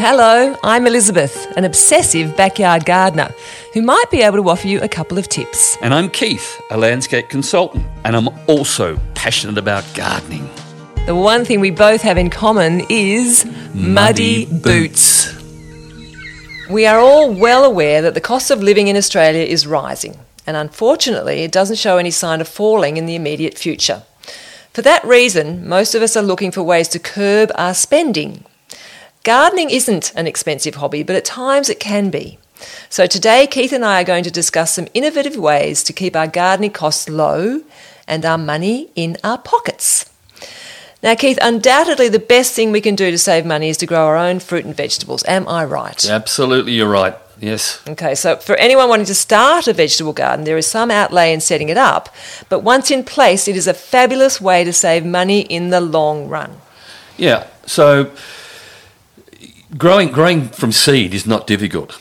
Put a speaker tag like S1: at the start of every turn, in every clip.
S1: Hello, I'm Elizabeth, an obsessive backyard gardener who might be able to offer you a couple of tips.
S2: And I'm Keith, a landscape consultant, and I'm also passionate about gardening.
S1: The one thing we both have in common is muddy,
S2: Muddy
S1: boots. We are all well aware that the cost of living in Australia is rising, and unfortunately, it doesn't show any sign of falling in the immediate future. For that reason, most of us are looking for ways to curb our spending. Gardening isn't an expensive hobby, but at times it can be. So today, Keith and I are going to discuss some innovative ways to keep our gardening costs low and our money in our pockets. Now, Keith, undoubtedly the best thing we can do to save money is to grow our own fruit and vegetables. Am I right?
S2: Absolutely, you're right. Yes.
S1: Okay, so for anyone wanting to start a vegetable garden, there is some outlay in setting it up, but once in place, it is a fabulous way to save money in the long run.
S2: Yeah. So growing growing from seed is not difficult.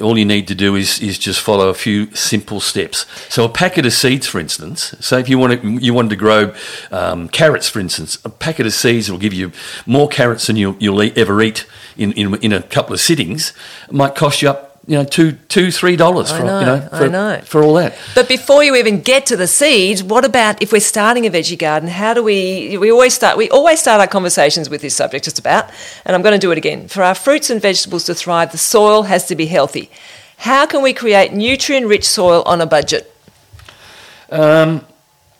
S2: All you need to do is, is just follow a few simple steps. So a packet of seeds, for instance. So if you want to, you wanted to grow um, carrots, for instance, a packet of seeds will give you more carrots than you'll, you'll ever eat in, in in a couple of sittings. It might cost you up, you know, two two three dollars for
S1: know,
S2: you know for,
S1: know.
S2: for all that.
S1: But before you even get to the seeds, what about if we're starting a veggie garden? How do we? We always start. We always start our conversations with this subject, just about. And I'm going to do it again. For our fruits and vegetables to thrive, the soil has to be healthy. How can we create nutrient-rich soil on a budget?
S2: Um,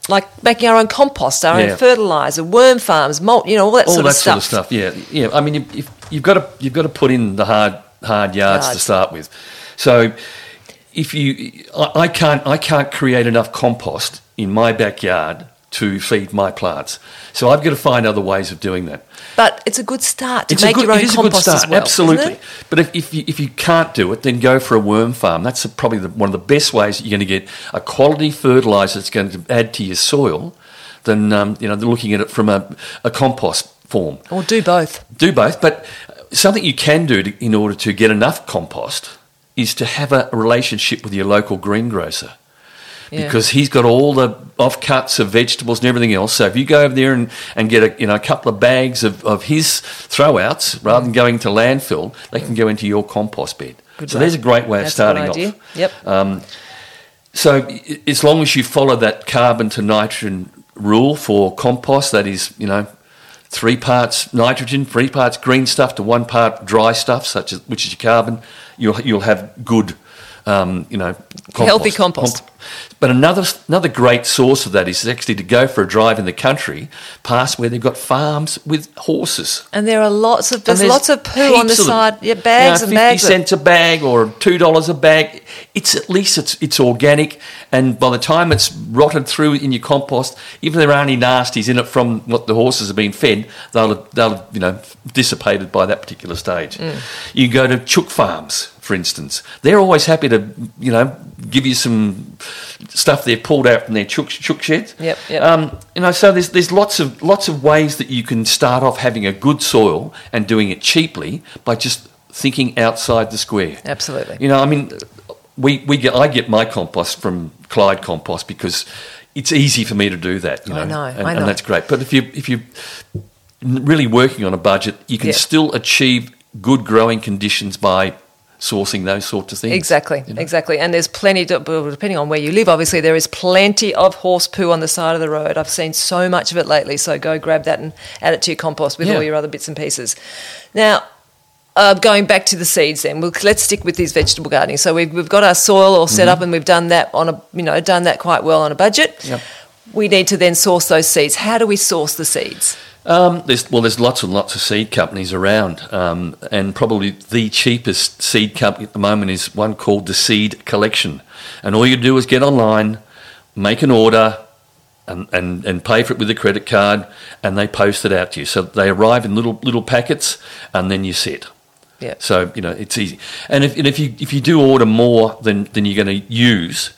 S1: Like making our own compost, our
S2: Yeah.
S1: own fertilizer, worm farms, mulch, you know, all that,
S2: all
S1: sort,
S2: that
S1: of
S2: sort
S1: stuff.
S2: of stuff. Yeah, yeah. I mean, if you've got to you've got to put in the hard hard yards to start with. So if you, I, I can't I can't create enough compost in my backyard to feed my plants. So I've got to find other ways of doing that.
S1: But it's a good start to
S2: It's
S1: make
S2: a good,
S1: your own
S2: it is a good
S1: compost
S2: start,
S1: as well.
S2: absolutely. But if, if, you, if you can't do it, then go for a worm farm. That's probably the, one of the best ways that you're going to get a quality fertiliser that's going to add to your soil than um, you know looking at it from a, a compost form
S1: Or do both.
S2: do both, but something you can do to, in order to get enough compost is to have a relationship with your local greengrocer.
S1: Yeah.
S2: Because he's got all the offcuts of vegetables and everything else. So if you go over there and, and get a you know a couple of bags of, of his throwouts rather than going to landfill, they can go into your compost bed.
S1: Good
S2: so
S1: way.
S2: there's a great way of
S1: That's good
S2: starting off.
S1: Yep.
S2: Um, so as long as you follow that carbon to nitrogen rule for compost, that is, you know, three parts nitrogen, three parts green stuff to one part dry stuff, such as which is your carbon, you'll you'll have good, um, you know,
S1: Healthy compost.
S2: But another another great source of that is actually to go for a drive in the country, past where they've got farms with horses.
S1: And there are lots of there's,
S2: And
S1: lots of poo on the
S2: heaps of them.
S1: side. Yeah, bags
S2: You
S1: and
S2: know,
S1: bags.
S2: Fifty cents a bag or two dollars a bag. It's at least it's it's organic, and by the time it's rotted through in your compost, even if there are any nasties in it from what the horses have been fed, they'll have, they'll have, you know dissipated by that particular stage.
S1: Mm.
S2: You go to chook farms, for instance. They're always happy to you know give you some stuff they've pulled out from their chook, chook sheds.
S1: Yep, yep.
S2: Um, you know, so there's there's lots of lots of ways that you can start off having a good soil and doing it cheaply by just thinking outside the square.
S1: Absolutely.
S2: You know, I mean, we, we get I get my compost from Clyde Compost because it's easy for me to do that. You know,
S1: I know,
S2: and,
S1: I know.
S2: and that's great. But if you if you really working on a budget, you can
S1: Yeah.
S2: still achieve good growing conditions by sourcing those sorts of things.
S1: Exactly,
S2: you know?
S1: exactly. And there's plenty, to, depending on where you live, obviously, there is plenty of horse poo on the side of the road. I've seen so much of it lately. So go grab that and add it to your compost with
S2: Yeah.
S1: all your other bits and pieces. Now, uh, going back to the seeds, then we'll, let's stick with these vegetable gardening. So we've, we've got our soil all set up, and we've done that on a you know done that quite well on a budget.
S2: Yep.
S1: We need to then source those seeds. How do we source the seeds?
S2: Um, there's, well, there's lots and lots of seed companies around, um, and probably the cheapest seed company at the moment is one called the Seed Collection. And all you do is get online, make an order, and, and, and pay for it with a credit card, and they post it out to you. So they arrive in little little packets, and then you set.
S1: Yeah.
S2: So you know it's easy. And if, and if you if you do order more than, than you're going to use,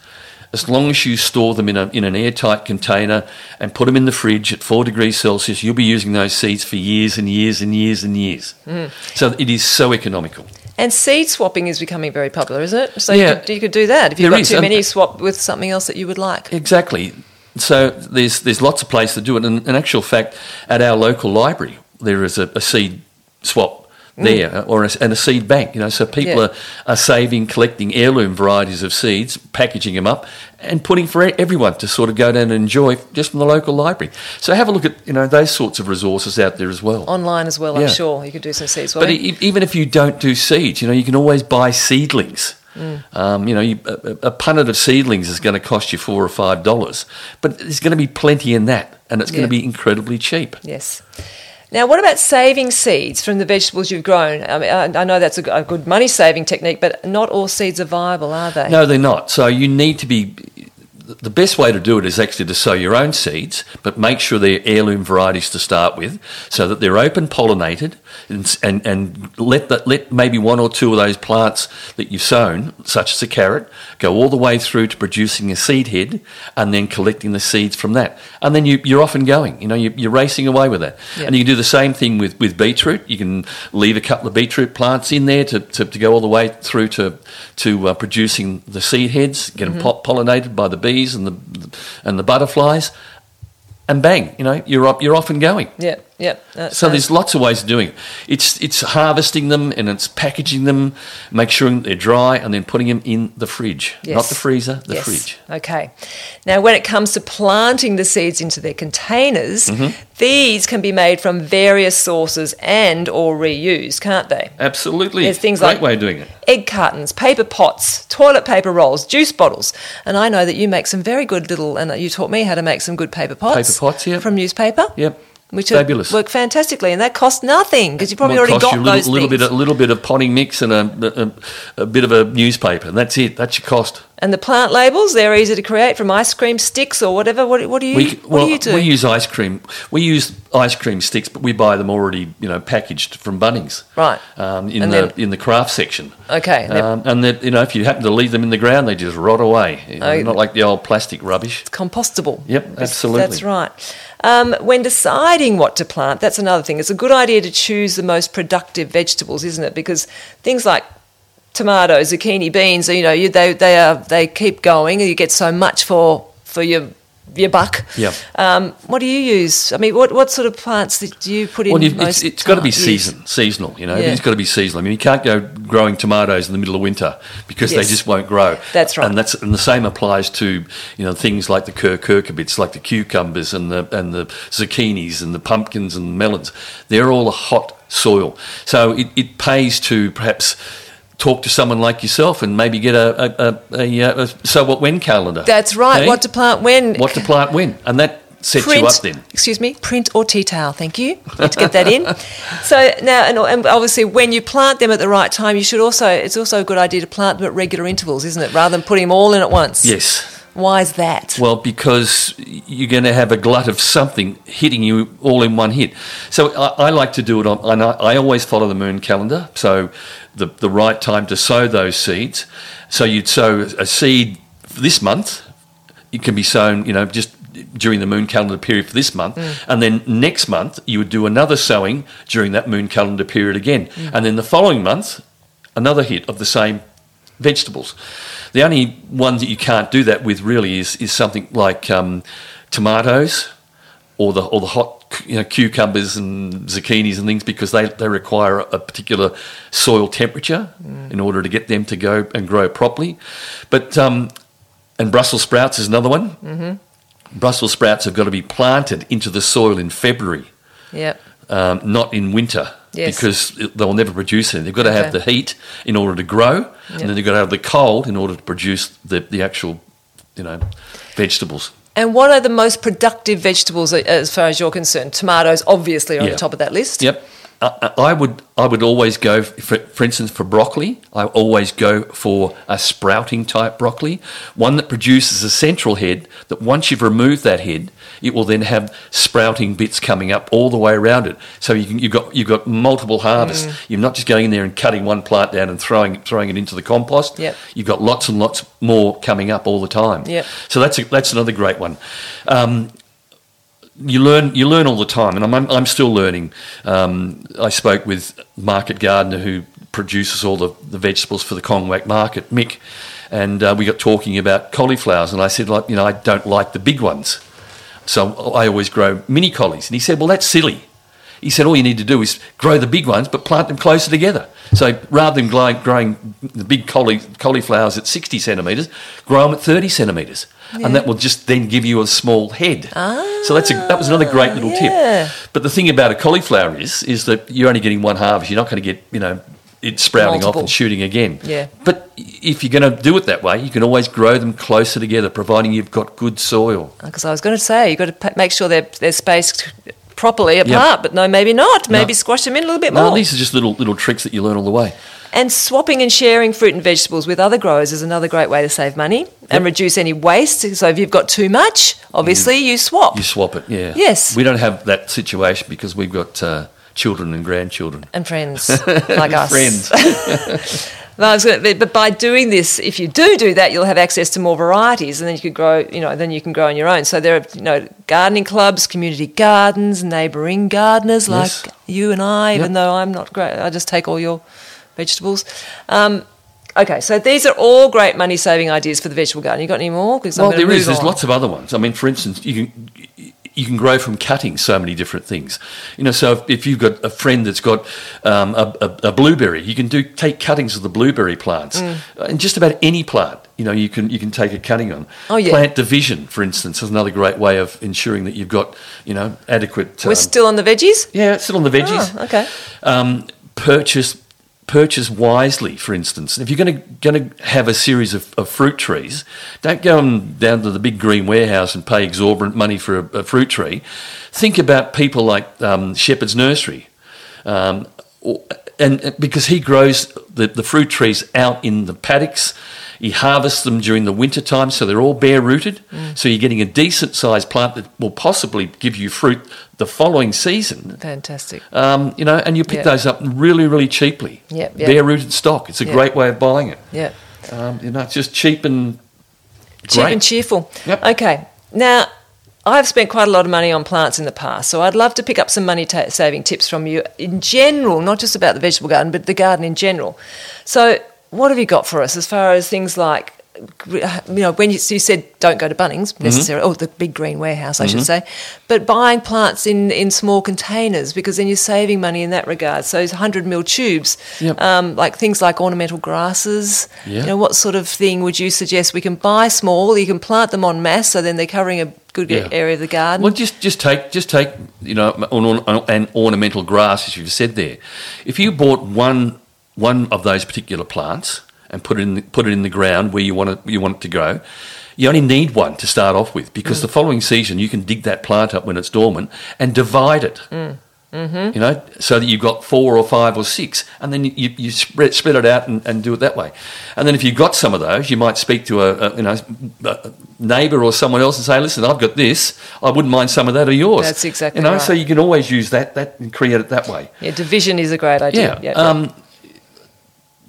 S2: as long as you store them in, a, in an airtight container and put them in the fridge at four degrees Celsius, you'll be using those seeds for years and years and years and years.
S1: Mm.
S2: So it is so economical.
S1: And seed swapping is becoming very popular, isn't it? So
S2: Yeah.
S1: you, could, you could do that if you've
S2: There
S1: got
S2: is,
S1: too many. Swap with something else that you would like.
S2: Exactly. So there's there's lots of places to do it. And in actual fact, at our local library, there is a, a seed swap there or a, and a seed bank. You know, so people
S1: Yeah.
S2: are, are saving, collecting heirloom varieties of seeds, packaging them up, and putting for everyone to sort of go down and enjoy just from the local library. So have a look at you know those sorts of resources out there as well.
S1: Online as well,
S2: Yeah.
S1: I'm sure. You could do some seeds.
S2: But
S1: But
S2: e- even if you don't do seeds, you know, you can always buy seedlings.
S1: Mm.
S2: Um, you know, you, a, a punnet of seedlings is going to cost you four or five dollars, but there's going to be plenty in that, and it's going to be incredibly cheap.
S1: Yes. Now, what about saving seeds from the vegetables you've grown? I mean, I know that's a good money saving technique, but not all seeds are viable, are they?
S2: No, they're not. So you need to be. The best way to do it is actually to sow your own seeds, but make sure they're heirloom varieties to start with, so that they're open pollinated, and, and and let that let maybe one or two of those plants that you've sown, such as a carrot, go all the way through to producing a seed head, and then collecting the seeds from that, and then you, you're off and going. You know, you, you're racing away with that,
S1: Yeah.
S2: and you can do the same thing with with beetroot. You can leave a couple of beetroot plants in there to, to, to go all the way through to to uh, producing the seed heads, get them po- pollinated by the bees and the and the butterflies, and bang, you know, you're up, you're off and going.
S1: Yeah, that
S2: So there's lots of ways of doing it. It's it's harvesting them and it's packaging them, make sure they're dry, and then putting them in the fridge, not the freezer, the
S1: Yes.
S2: fridge.
S1: Okay. Now, when it comes to planting the seeds into their containers,
S2: Mm-hmm.
S1: these can be made from various sources and or reused, can't they?
S2: Absolutely,
S1: There's things
S2: great
S1: like-
S2: way of doing it.
S1: Egg cartons, paper pots, toilet paper rolls, juice bottles, and I know that you make some very good little. And you taught me how to make some good paper pots.
S2: Paper pots, yeah.
S1: from newspaper.
S2: Yep.
S1: Which
S2: Fabulous.
S1: work fantastically, and that costs nothing because you probably
S2: Well,
S1: already got
S2: you a little,
S1: those
S2: little
S1: things.
S2: bit, a little bit of potting mix and a, a, a bit of a newspaper, and that's it. That's your cost.
S1: and the plant labels, they're easy to create from ice cream sticks or whatever. What, what do you
S2: We,
S1: what
S2: well,
S1: do you do?
S2: we use ice cream. We use ice cream sticks, but we buy them already, you know, packaged from Bunnings.
S1: Right.
S2: Um, in
S1: And
S2: the
S1: then-
S2: in the craft section.
S1: okay,
S2: Um, and that you know, if you happen to leave them in the ground, they just rot away. You know,
S1: Oh,
S2: not like the old plastic rubbish.
S1: It's compostable.
S2: Yep, absolutely.
S1: That's right. Um, when deciding what to plant, that's another thing. It's a good idea to choose the most productive vegetables, isn't it? Because things like tomatoes, zucchini, beans, you know, you, they they are they keep going, you get so much for for your your buck.
S2: Yep.
S1: Um, what do you use? I mean, what what sort of plants do you put in?
S2: Well,
S1: most
S2: it's, it's got to be season, seasonal. You know,
S1: Yeah.
S2: it's got to be seasonal. I mean, you can't go growing tomatoes in the middle of winter because
S1: Yes.
S2: they just won't grow.
S1: That's right.
S2: And that's and the same applies to you know things like the cucurbits, like the cucumbers and the and the zucchinis and the pumpkins and the melons. They're all a hot soil, so it, it pays to perhaps. Talk to someone like yourself and maybe get a, a, a, a, uh, a so what when calendar.
S1: That's right.
S2: Hey?
S1: What to plant when?
S2: what to plant when, and that sets you up then.
S1: Excuse me, print or tea towel. Thank you. Need to get that in. so now, and, and obviously, when you plant them at the right time, you should also. It's also a good idea to plant them at regular intervals, isn't it? Rather than putting them all in at once.
S2: Yes.
S1: Why is that?
S2: Well, because you're going to have a glut of something hitting you all in one hit. So I, I like to do it on, and I, I always follow the moon calendar. So the, the right time to sow those seeds. So you'd sow a seed for this month. It can be sown, you know, just during the moon calendar period for this month. Mm. And then next month, you would do another sowing during that moon calendar period again. Mm. And then the following month, another hit of the same vegetables. The only ones that you can't do that with really is, is something like um, tomatoes or the or the hot you know, cucumbers and zucchinis and things because they, they require a particular soil temperature in order to get them to go and grow properly. But um, and Brussels sprouts is another one. Mm-hmm. Brussels sprouts have got to be planted into the soil in February
S1: Yep.
S2: Um, not in winter.
S1: Yes.
S2: Because they'll never produce anything. They've got to have
S1: Okay.
S2: the heat in order to grow,
S1: Yep.
S2: and then they've got to have the cold in order to produce the, the actual, you know, vegetables.
S1: And what are the most productive vegetables as far as you're concerned? Tomatoes, obviously, are on the top of that list.
S2: Yep. I, I would I would always go for, for instance for broccoli. I always go for a sprouting type broccoli, one that produces a central head. That once you've removed that head, it will then have sprouting bits coming up all the way around it. So you can, you've got you've got multiple harvests. You're not just going in there and cutting one plant down and throwing throwing it into the compost.
S1: Yep.
S2: You've got lots and lots more coming up all the time.
S1: Yep.
S2: So that's a, that's another great one. Um, you learn you learn all the time, and I'm I'm, still learning. Um, I spoke with market gardener who produces all the, the vegetables for the Kongwak market, Mick, and uh, we got talking about cauliflowers, and I said like you know I don't like the big ones, so I always grow mini collies, and he said well that's silly. He said all you need to do is grow the big ones, but plant them closer together. So rather than growing the big cauli- cauliflowers at 60 centimetres, grow them at 30 centimetres. And that will just then give you a small head. so that's a, that was another great little ah,
S1: yeah.
S2: tip. But the thing about a cauliflower is, is that you're only getting one harvest. You're not going to get, you know, it sprouting off and shooting again.
S1: Yeah.
S2: But if you're going to do it that way, you can always grow them closer together, providing you've got good soil.
S1: Ah, because I was going to say, you've got to make sure they're, they're spaced properly apart, but no, maybe not. Maybe squash them in a little bit
S2: No,
S1: more.
S2: these are just little little tricks that you learn all the way.
S1: And swapping and sharing fruit and vegetables with other growers is another great way to save money and reduce any waste. So if you've got too much, obviously you swap.
S2: You swap it, yeah.
S1: Yes.
S2: We don't have that situation because we've got uh, children and grandchildren.
S1: and friends like us.
S2: Friends.
S1: No, I was gonna- but by doing this, if you do do that, you'll have access to more varieties, and then you could grow. You know, then you can grow on your own. So there are, you know, gardening clubs, community gardens, neighbouring gardeners like
S2: Yes.
S1: you and I. Even
S2: Yep.
S1: though I'm not great, I just take all your vegetables. Um, okay, so these are all great money saving ideas for the vegetable garden. You got any more? Because
S2: Well, there is. There's lots of other ones. I mean, for instance, you can you can grow from cutting so many different things. You know, so if, if you've got a friend that's got um, a, a, a blueberry, you can do take cuttings of the blueberry plants,
S1: Mm.
S2: Uh, and just about any plant. You know, you can you can take a cutting on.
S1: Oh, yeah.
S2: Plant division, for instance, is another great way of ensuring that you've got you know adequate.
S1: We're
S2: um,
S1: still on the veggies.
S2: yeah, it's still on the veggies.
S1: Oh, okay.
S2: Um, purchase purchase wisely, for instance. If you're going to going to have a series of, of fruit trees, don't go down to the big green warehouse and pay exorbitant money for a, a fruit tree. Think about people like um, Shepherd's Nursery. Um, or- and and because he grows the, the fruit trees out in the paddocks, he harvests them during the winter time, so they're all bare rooted. So you're getting a decent sized plant that will possibly give you fruit the following season.
S1: Fantastic.
S2: Um, you know, and you pick
S1: Yeah.
S2: those up really, really cheaply.
S1: Yep, yep.
S2: Bare rooted stock. It's a
S1: Yeah.
S2: great way of buying it.
S1: Yeah.
S2: Um, you know, it's just cheap and
S1: cheap
S2: great.
S1: and cheerful.
S2: Yep.
S1: Okay, now I've spent quite a lot of money on plants in the past, so I'd love to pick up some money ta- saving tips from you in general, not just about the vegetable garden, but the garden in general. So, what have you got for us as far as things like? You know, when you, so you said don't go to Bunnings
S2: Mm-hmm.
S1: necessarily, or the big green warehouse, I should say, but buying plants in, in small containers because then you're saving money in that regard. So, 100 mil tubes,
S2: Yep.
S1: um, like things like ornamental grasses.
S2: Yeah.
S1: You know, what sort of thing would you suggest we can buy small? You can plant them en masse, so then they're covering a good
S2: Yeah.
S1: area of the garden.
S2: Well, just just take just take you know an, an, an ornamental grass, as you've said there. If you bought one one of those particular plants and put it in the, put it in the ground where you want it you want it to grow, you only need one to start off with because the following season you can dig that plant up when it's dormant and divide it. Mm-hmm. You know, so that you've got four or five or six, and then you, you, spread, spread it out and, and do it that way. And then if you've got some of those, you might speak to a, a you know a neighbour or someone else and say, "Listen, I've got this. I wouldn't mind some of that of yours."
S1: That's exactly
S2: you know.
S1: right.
S2: So you can always use that that and create it that way.
S1: yeah, division is a great idea.
S2: Yeah. Um,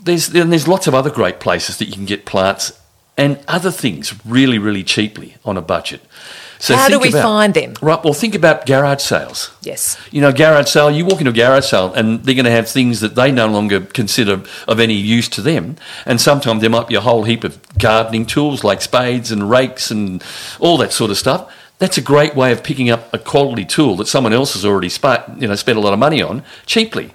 S2: there's then there's lots of other great places that you can get plants and other things really really cheaply on a budget. So
S1: How do we
S2: about-
S1: find them?
S2: Right. Well, think about garage sales.
S1: yes.
S2: You know, garage sale, you walk into a garage sale and they're going to have things that they no longer consider of any use to them. And sometimes there might be a whole heap of gardening tools like spades and rakes and all that sort of stuff. That's a great way of picking up a quality tool that someone else has already spa- you know, spent a lot of money on cheaply.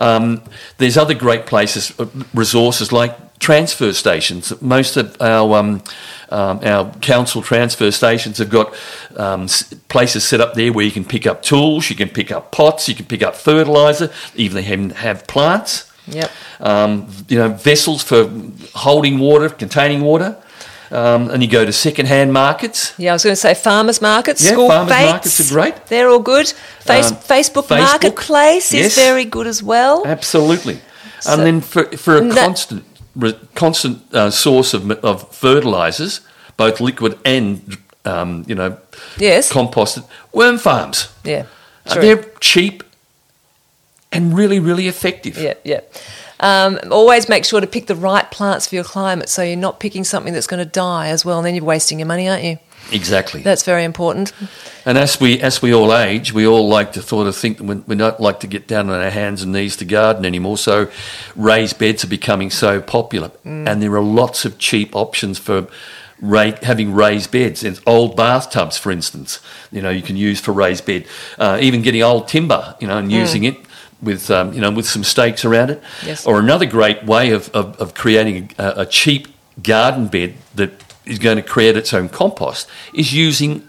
S2: Um, there's other great places, uh, resources like transfer stations. Most of our um, um, our council transfer stations have got um, places set up there where you can pick up tools, you can pick up pots, you can pick up fertilizer, even they have, have plants.
S1: Yep.
S2: Um, you know, vessels for holding water, containing water. Um, and you go to second-hand markets.
S1: Yeah, I was going to say farmers markets,
S2: Yeah,
S1: school
S2: farmers
S1: fetes.
S2: markets are great.
S1: They're all good. Face,
S2: Um,
S1: Facebook,
S2: Facebook,
S1: Marketplace is very good as well.
S2: Absolutely.
S1: So-
S2: and then for, for a
S1: That-
S2: constant constant uh, source of, of fertilizers, both liquid and um, you know
S1: Yes.
S2: composted, worm farms.
S1: yeah.
S2: Uh, they're cheap and really really effective.
S1: Yeah, yeah. Um, always make sure to pick the right plants for your climate so you're not picking something that's going to die as well, and then you're wasting your money, aren't you?
S2: Exactly.
S1: That's very important.
S2: And as we as we all age, we all like to sort of think that we, we don't like to get down on our hands and knees to garden anymore. So raised beds are becoming so popular,
S1: Mm.
S2: and there are lots of cheap options for ra- having raised beds and old bathtubs, for instance. You know, you can use for raised bed. Uh, even getting old timber, you know, and using it with um, you know with some stakes around it.
S1: Yes.
S2: Or another great way of, of, of creating a, a cheap garden bed that is going to create its own compost is using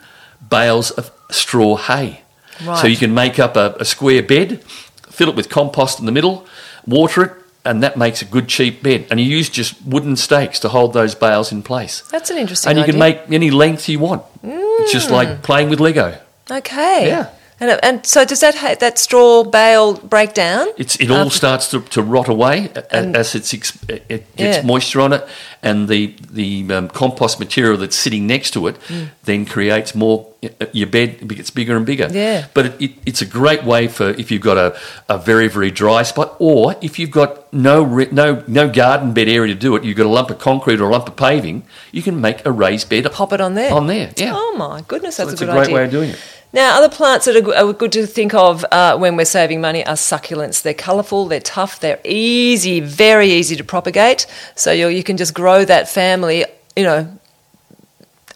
S2: bales of straw hay.
S1: Right.
S2: So you can make up a, a square bed, fill it with compost in the middle, water it, and that makes a good cheap bed. And you use just wooden stakes to hold those bales in place.
S1: That's an interesting
S2: And you
S1: idea.
S2: can make any length you want. It's just
S1: Mm.
S2: like playing with Lego.
S1: Okay.
S2: Yeah.
S1: And, and so does that ha- that straw bale break down?
S2: It's, it all starts to, to rot away
S1: And-
S2: as it's it gets
S1: Yeah.
S2: moisture on it, and the the um, compost material that's sitting next to it
S1: Mm.
S2: then creates more. uh, Your bed gets bigger and bigger.
S1: Yeah.
S2: but it, it, it's a great way for if you've got a, a very very dry spot, or if you've got no no no garden bed area to do it, you've got a lump of concrete or a lump of paving, you can make a raised bed
S1: Pop it on there.
S2: on there. Yeah,
S1: Oh my goodness, that's
S2: it's
S1: a
S2: a great
S1: idea.
S2: way of doing it.
S1: Now, other plants that are good to think of uh, when we're saving money are succulents. They're colourful, they're tough, they're easy, very easy to propagate. So you you can just grow that family, you know,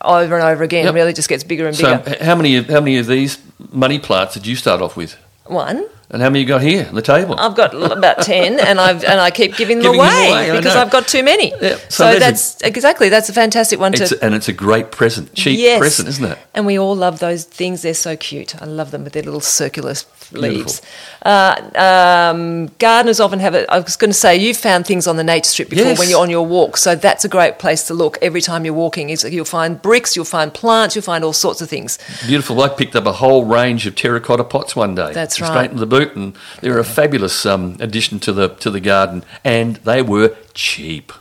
S1: over and over again.
S2: Yep.
S1: Really, just gets bigger and
S2: So,
S1: bigger.
S2: h- how many how many of these money plants did you start off with,
S1: One,
S2: and how many you got here on the table?
S1: I've got about ten, and I've and I keep giving them
S2: Giving them
S1: away,
S2: away,
S1: because. I've got too many.
S2: Yeah, so
S1: So,
S2: there's a-
S1: that's exactly that's a fantastic one
S2: It's,
S1: to.
S2: and it's a great present, cheap
S1: yes,
S2: present, isn't it?
S1: And we all love those things. They're so cute. I love them with their little circular leaves. Uh, um, gardeners often have it. I was going to say you've found things on the nature strip before
S2: Yes.
S1: when you're on your walk, so that's a great place to look every time you're walking. Is you'll find bricks, you'll find plants, you'll find all sorts of things.
S2: Beautiful. I picked up a whole range of terracotta pots one day.
S1: That's
S2: Straight
S1: right.
S2: the and they're a fabulous um, addition to the to the garden, and they were cheap.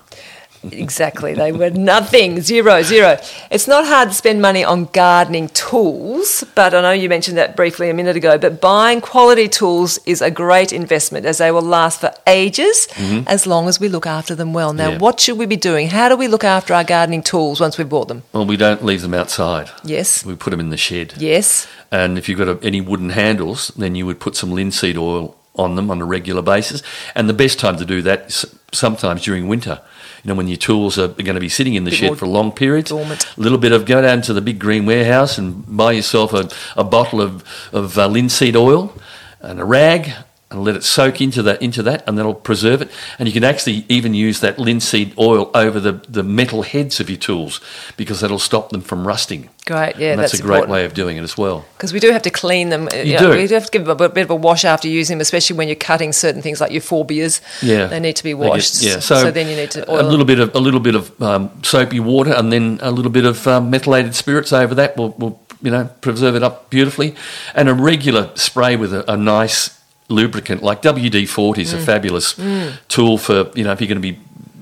S1: Exactly. They were nothing. Zero, zero. It's not hard to spend money on gardening tools, but I know you mentioned that briefly a minute ago. But buying quality tools is a great investment as they will last for ages as long as we look after them well. Now,
S2: Mm-hmm. Yeah.
S1: what should we be doing? How do we look after our gardening tools once we've bought them?
S2: Well, we don't leave them outside.
S1: Yes.
S2: We put them in the shed.
S1: Yes.
S2: And if you've got a, any wooden handles, then you would put some linseed oil on them on a regular basis. And the best time to do that is sometimes during winter. You know, when your tools are going to be sitting in the shed for long periods.
S1: dormant.
S2: A little bit of go down to the big green warehouse and buy yourself a, a bottle of, of uh, linseed oil and a rag and let it soak into that into that and that'll preserve it. And you can actually even use that linseed oil over the, the metal heads of your tools because that'll stop them from rusting.
S1: Great. Yeah,
S2: and that's,
S1: that's,
S2: a great
S1: important.
S2: way of doing it as well.
S1: Because we do have to clean them. You,
S2: do.
S1: We do have to give them a bit of a wash after using them, especially when you're cutting certain things like your euphorbias.
S2: Yeah,
S1: They need to be
S2: They get-
S1: washed.
S2: yeah, so,
S1: then you need to
S2: a
S1: oil them.
S2: little bit of a little bit of um, soapy water, and then a little bit of um, methylated spirits over that will, will you know preserve it up beautifully, and a regular spray with a, a nice lubricant like WD forty is a
S1: Mm.
S2: fabulous tool for you know if you're going to be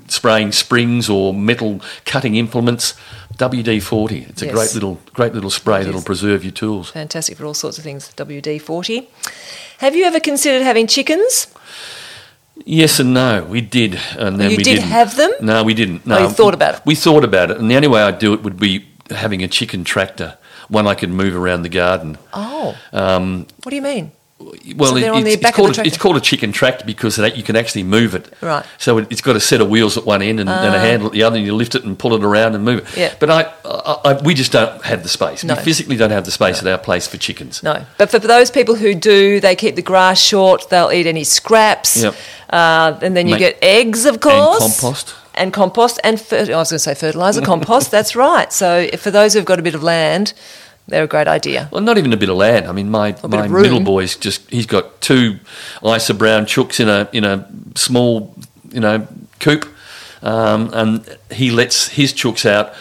S2: spraying springs or metal cutting implements. WD forty, it's a
S1: Yes.
S2: great little great little spray that'll preserve your tools.
S1: Fantastic for all sorts of things. WD 40. Have you ever considered having chickens?
S2: Yes and no. We did, and then
S1: You
S2: we
S1: did
S2: didn't.
S1: have them?
S2: No, we didn't. No,
S1: Oh, you thought about it?
S2: We thought about it, and the only way I'd do it would be having a chicken tractor, one I could move around the garden.
S1: Oh,
S2: Um,
S1: what do you mean?
S2: Well,
S1: So
S2: it- it's, it's
S1: back of the
S2: called a, it's called a chicken tractor because that you can actually move it.
S1: Right.
S2: So it, it's got a set of wheels at one end and, and a handle at the other, and you lift it and pull it around and move it.
S1: Ah. Yeah.
S2: But I, I, I we just don't have the space.
S1: No.
S2: We physically don't have the space at our place for chickens.
S1: No. But for those people who do, they keep the grass short, they'll eat any scraps.
S2: Yep.
S1: Uh, and then you
S2: Make-
S1: get eggs, of course.
S2: And compost.
S1: And compost. And fer- I was going to say fertiliser, compost. That's right. So for those who've got a bit of land, they're a great idea.
S2: Well, not even a bit of land. I mean, my,
S1: bit
S2: my middle boy's just he's got two Isa brown chooks in a in a small you know coop, um, and he lets his chooks out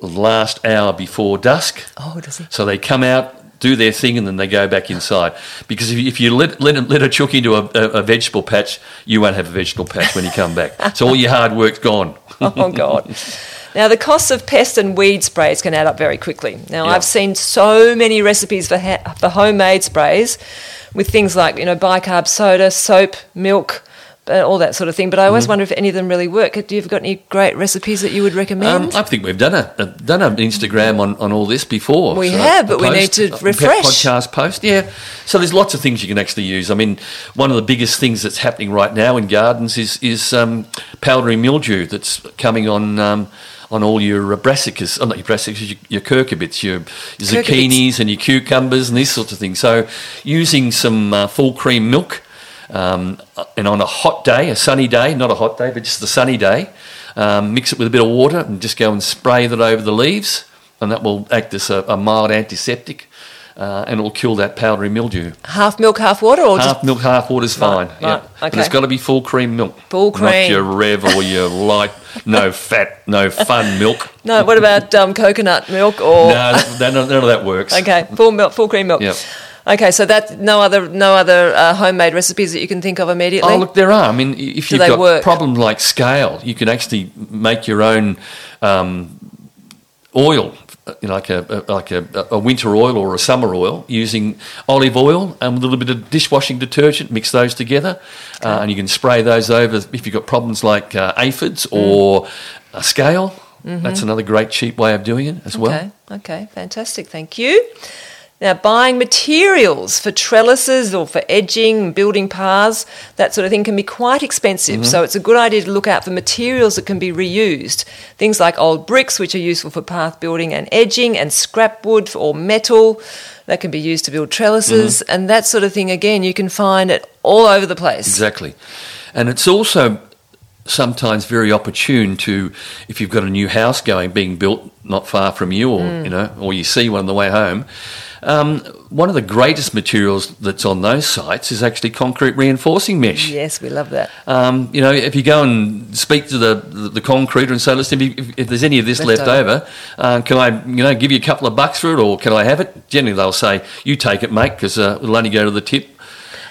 S2: last hour before dusk.
S1: Oh, does he?
S2: So they come out, do their thing, and then they go back inside. Because if you, if you let let a, let a chook into a, a, a vegetable patch, you won't have a vegetable patch when you come back. so all your hard work's gone.
S1: oh God. Now the costs of pest and weed sprays can add up very quickly. Now
S2: Yeah.
S1: I've seen so many recipes for ha- for homemade sprays with things like you know bicarb soda, soap, milk, uh, all that sort of thing. But I always wonder if any of them really work. Do you have got any great recipes that you would
S2: Um,
S1: recommend?
S2: I think we've done a, a done an Instagram on, on all this before.
S1: We
S2: So
S1: have, but we need to refresh.
S2: podcast post. Yeah, so there's lots of things you can actually use. I mean, one of the biggest things that's happening right now in gardens is is um, powdery mildew that's coming on um, on all your uh, brassicas, oh, not your brassicas, your, your cucurbits, your, your zucchinis and your cucumbers and these sorts of things. So using some uh, full cream milk, um, and on a hot day, a sunny day, not a hot day, but just a sunny day, um, mix it with a bit of water and just go and spray that over the leaves, and that will act as a, a mild antiseptic, uh, and it will kill that powdery mildew.
S1: Half milk, half water, or
S2: Half milk, half water's fine.
S1: right,
S2: yeah. But
S1: okay.
S2: it's got to be full cream milk.
S1: Full cream, Not
S2: your Rev or your light, no fat, no fun milk.
S1: no? What about um, coconut milk or?
S2: No, none, of- none of that works.
S1: Okay, full milk, full cream milk.
S2: Yep.
S1: Okay, so that no other no other uh, homemade recipes that you can think of immediately.
S2: Oh, look, there are. I mean, if
S1: Do
S2: you've got
S1: work?
S2: problems like scale, you can actually make your own um, oil, you know, like a, a like a, a winter oil or a summer oil, using olive oil and a little bit of dishwashing detergent. Mix those together, uh, and you can spray those over if you've got problems like uh, aphids
S1: Mm.
S2: or a scale. That's another great cheap way of doing it as well.
S1: Mm-hmm. Okay, okay, fantastic. Thank you. Now, buying materials for trellises or for edging, building paths, that sort of thing can be quite expensive.
S2: Mm-hmm.
S1: So, it's a good idea to look out for materials that can be reused. Things like old bricks, which are useful for path building and edging, and scrap wood or metal that can be used to build trellises,
S2: Mm-hmm.
S1: and that sort of thing. Again, you can find it all over the place.
S2: Exactly. And it's also sometimes very opportune to, if you've got a new house going, being built not far from you, or,
S1: Mm.
S2: you know, or you see one on the way home. Um, one of the greatest materials that's on those sites is actually concrete reinforcing mesh.
S1: Yes, we love that.
S2: Um, you know, if you go and speak to the, the, the concreter and say, listen, if, if there's any of this
S1: Left
S2: left, over, uh, can I, you know, give you a couple of bucks for it or can I have it? Generally, they'll say, you take it, mate, because uh, it'll only go to the tip.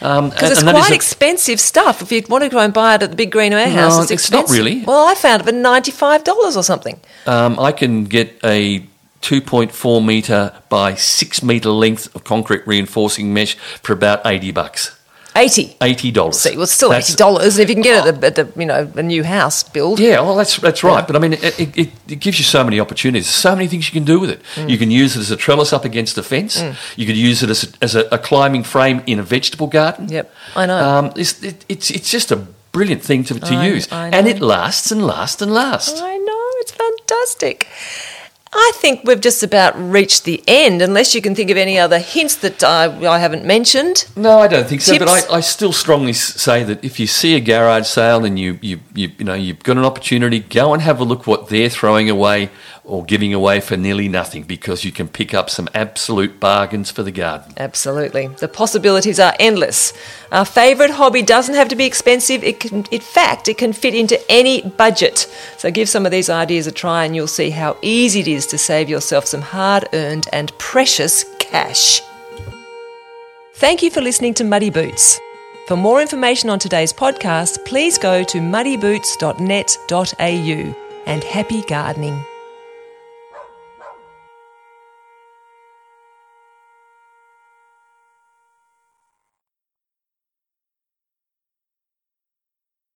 S2: Um,
S1: Because
S2: and-
S1: it's quite expensive stuff. If you want to go and buy it at the big green warehouse,
S2: No,
S1: it's
S2: it's not really.
S1: Well, I found it for ninety-five dollars or something.
S2: Um, I can get a 2.4 metre by 6 metre length of concrete reinforcing mesh for about 80 bucks.
S1: Eighty.
S2: $80.
S1: See, well, it's still
S2: That's-
S1: eighty dollars if you can get it at the, you know a new house build.
S2: Yeah, well, that's that's right. But I mean, it, it, it gives you so many opportunities. So many things you can do with it.
S1: Mm.
S2: You can use it as a trellis up against a fence. You could use it as a, as a, a climbing frame in a vegetable garden.
S1: Yep, I know.
S2: Um, it's, it, it's it's just a brilliant thing to, to
S1: I-
S2: use,
S1: I
S2: and it lasts and lasts and lasts.
S1: I know it's fantastic. I think we've just about reached the end, unless you can think of any other hints that I, I haven't mentioned.
S2: No, I don't think so. But I, I still strongly say that if you see a garage sale and you, you, you, you know you've got an opportunity, go and have a look what they're throwing away or giving away for nearly nothing because you can pick up some absolute bargains for the garden.
S1: Absolutely. The possibilities are endless. Our favourite hobby doesn't have to be expensive. It can, in fact, it can fit into any budget. So give some of these ideas a try and you'll see how easy it is to save yourself some hard earned and precious cash. Thank you for listening to Muddy Boots. For more information on today's podcast, please go to muddyboots.net.au and happy gardening.